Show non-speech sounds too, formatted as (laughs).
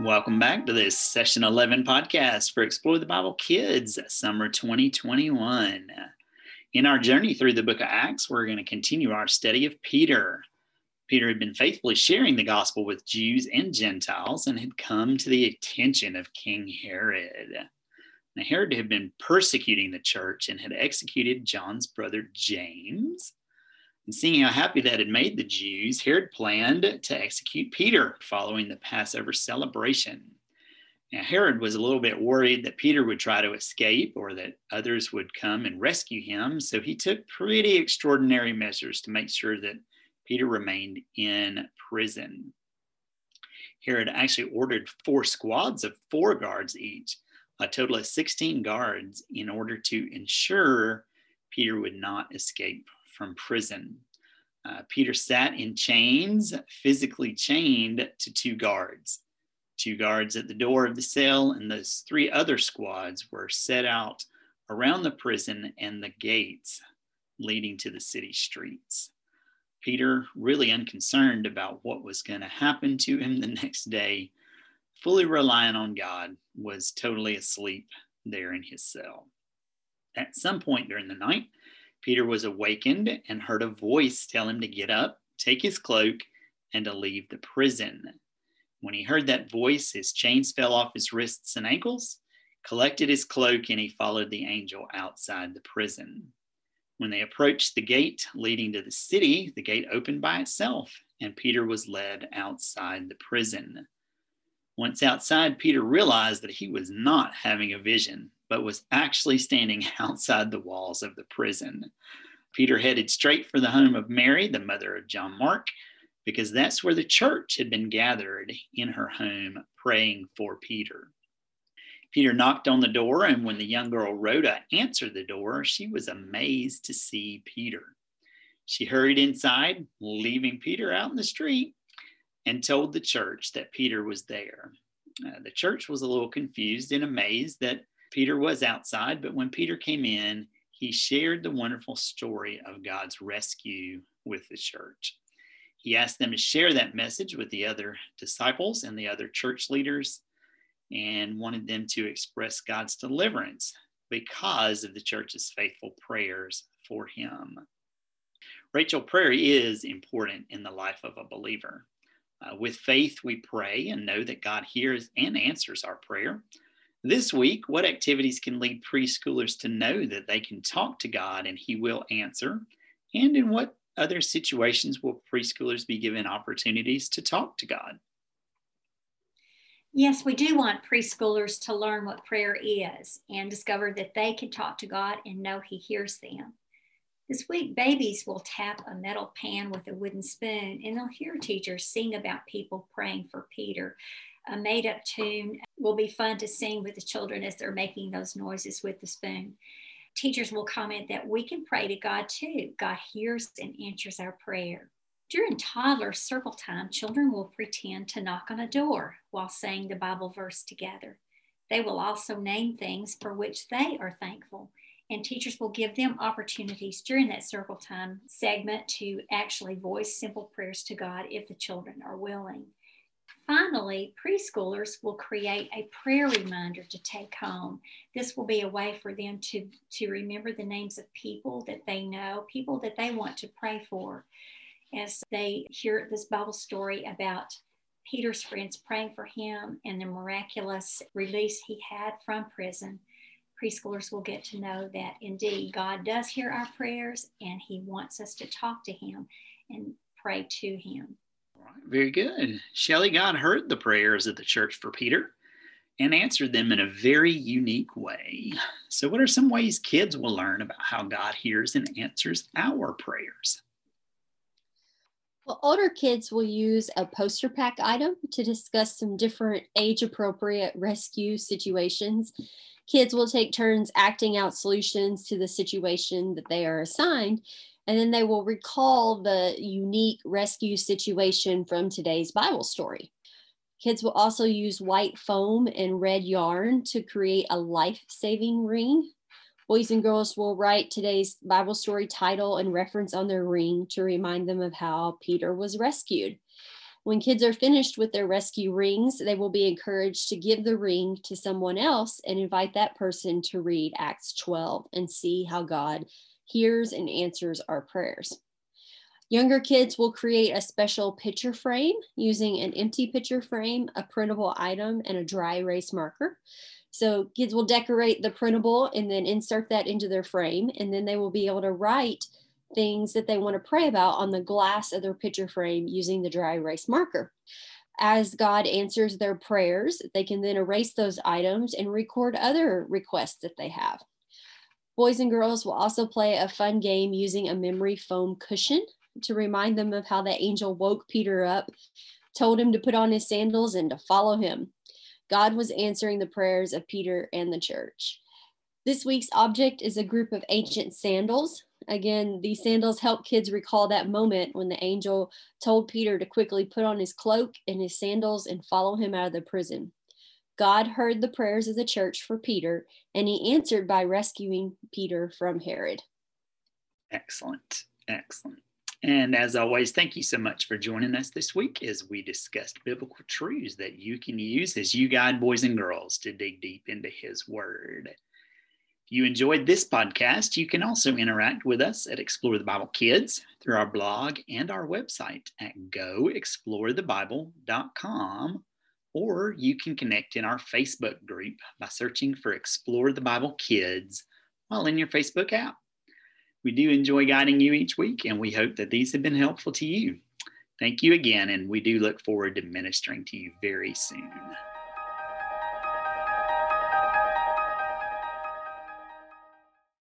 Welcome back to this session 11 podcast for Explore the Bible Kids Summer 2021. In our journey through the book of Acts, we're going to continue our study of Peter. Peter had been faithfully sharing the gospel with Jews and Gentiles and had come to the attention of King Herod. Now, Herod had been persecuting the church and had executed John's brother James. And seeing how happy that had made the Jews, Herod planned to execute Peter following the Passover celebration. Now, Herod was a little bit worried that Peter would try to escape or that others would come and rescue him. So he took pretty extraordinary measures to make sure that Peter remained in prison. Herod actually ordered four squads of four guards each, a total of 16 guards, in order to ensure Peter would not escape from prison. Uh, Peter sat in chains, physically chained to two guards. Two guards at the door of the cell, and those three other squads were set out around the prison and the gates leading to the city streets. Peter, really unconcerned about what was going to happen to him the next day, fully relying on God, was totally asleep there in his cell. At some point during the night, Peter was awakened and heard a voice tell him to get up, take his cloak, and to leave the prison. When he heard that voice, his chains fell off his wrists and ankles, collected his cloak, and he followed the angel outside the prison. When they approached the gate leading to the city, the gate opened by itself, and Peter was led outside the prison. Once outside, Peter realized that he was not having a vision but was actually standing (laughs) outside the walls of the prison. Peter headed straight for the home of Mary, the mother of John Mark, because that's where the church had been gathered in her home praying for Peter. Peter knocked on the door, and when the young girl Rhoda answered the door, she was amazed to see Peter. She hurried inside, leaving Peter out in the street, and told the church that Peter was there. Uh, the church was a little confused and amazed that Peter was outside, but when Peter came in, he shared the wonderful story of God's rescue with the church. He asked them to share that message with the other disciples and the other church leaders and wanted them to express God's deliverance because of the church's faithful prayers for him. Rachel, prayer is important in the life of a believer. Uh, with faith, we pray and know that God hears and answers our prayer. This week, what activities can lead preschoolers to know that they can talk to God and He will answer? And in what other situations will preschoolers be given opportunities to talk to God? Yes, we do want preschoolers to learn what prayer is and discover that they can talk to God and know He hears them. This week, babies will tap a metal pan with a wooden spoon and they'll hear teachers sing about people praying for Peter a made up tune will be fun to sing with the children as they're making those noises with the spoon. Teachers will comment that we can pray to God too. God hears and answers our prayer. During toddler circle time, children will pretend to knock on a door while saying the Bible verse together. They will also name things for which they are thankful, and teachers will give them opportunities during that circle time segment to actually voice simple prayers to God if the children are willing. Finally, preschoolers will create a prayer reminder to take home. This will be a way for them to, to remember the names of people that they know, people that they want to pray for. As they hear this Bible story about Peter's friends praying for him and the miraculous release he had from prison, preschoolers will get to know that indeed God does hear our prayers and he wants us to talk to him and pray to him. Very good. Shelley, God heard the prayers of the church for Peter and answered them in a very unique way. So, what are some ways kids will learn about how God hears and answers our prayers? Well, older kids will use a poster pack item to discuss some different age appropriate rescue situations. Kids will take turns acting out solutions to the situation that they are assigned and then they will recall the unique rescue situation from today's Bible story. Kids will also use white foam and red yarn to create a life saving ring. Boys and girls will write today's Bible story title and reference on their ring to remind them of how Peter was rescued. When kids are finished with their rescue rings, they will be encouraged to give the ring to someone else and invite that person to read Acts 12 and see how God hears and answers our prayers. Younger kids will create a special picture frame using an empty picture frame, a printable item, and a dry erase marker. So kids will decorate the printable and then insert that into their frame, and then they will be able to write things that they want to pray about on the glass of their picture frame using the dry erase marker. As God answers their prayers, they can then erase those items and record other requests that they have. Boys and girls will also play a fun game using a memory foam cushion to remind them of how the angel woke Peter up, told him to put on his sandals and to follow him. God was answering the prayers of Peter and the church. This week's object is a group of ancient sandals Again, these sandals help kids recall that moment when the angel told Peter to quickly put on his cloak and his sandals and follow him out of the prison. God heard the prayers of the church for Peter, and he answered by rescuing Peter from Herod. Excellent. Excellent. And as always, thank you so much for joining us this week as we discussed biblical truths that you can use as you guide boys and girls to dig deep into His Word If you enjoyed this podcast, you can also interact with us at Explore the Bible Kids through our blog and our website at goexplorethebible.com, or you can connect in our Facebook group by searching for Explore the Bible Kids while in your Facebook app. We do enjoy guiding you each week, and we hope that these have been helpful to you. Thank you again, and we do look forward to ministering to you very soon.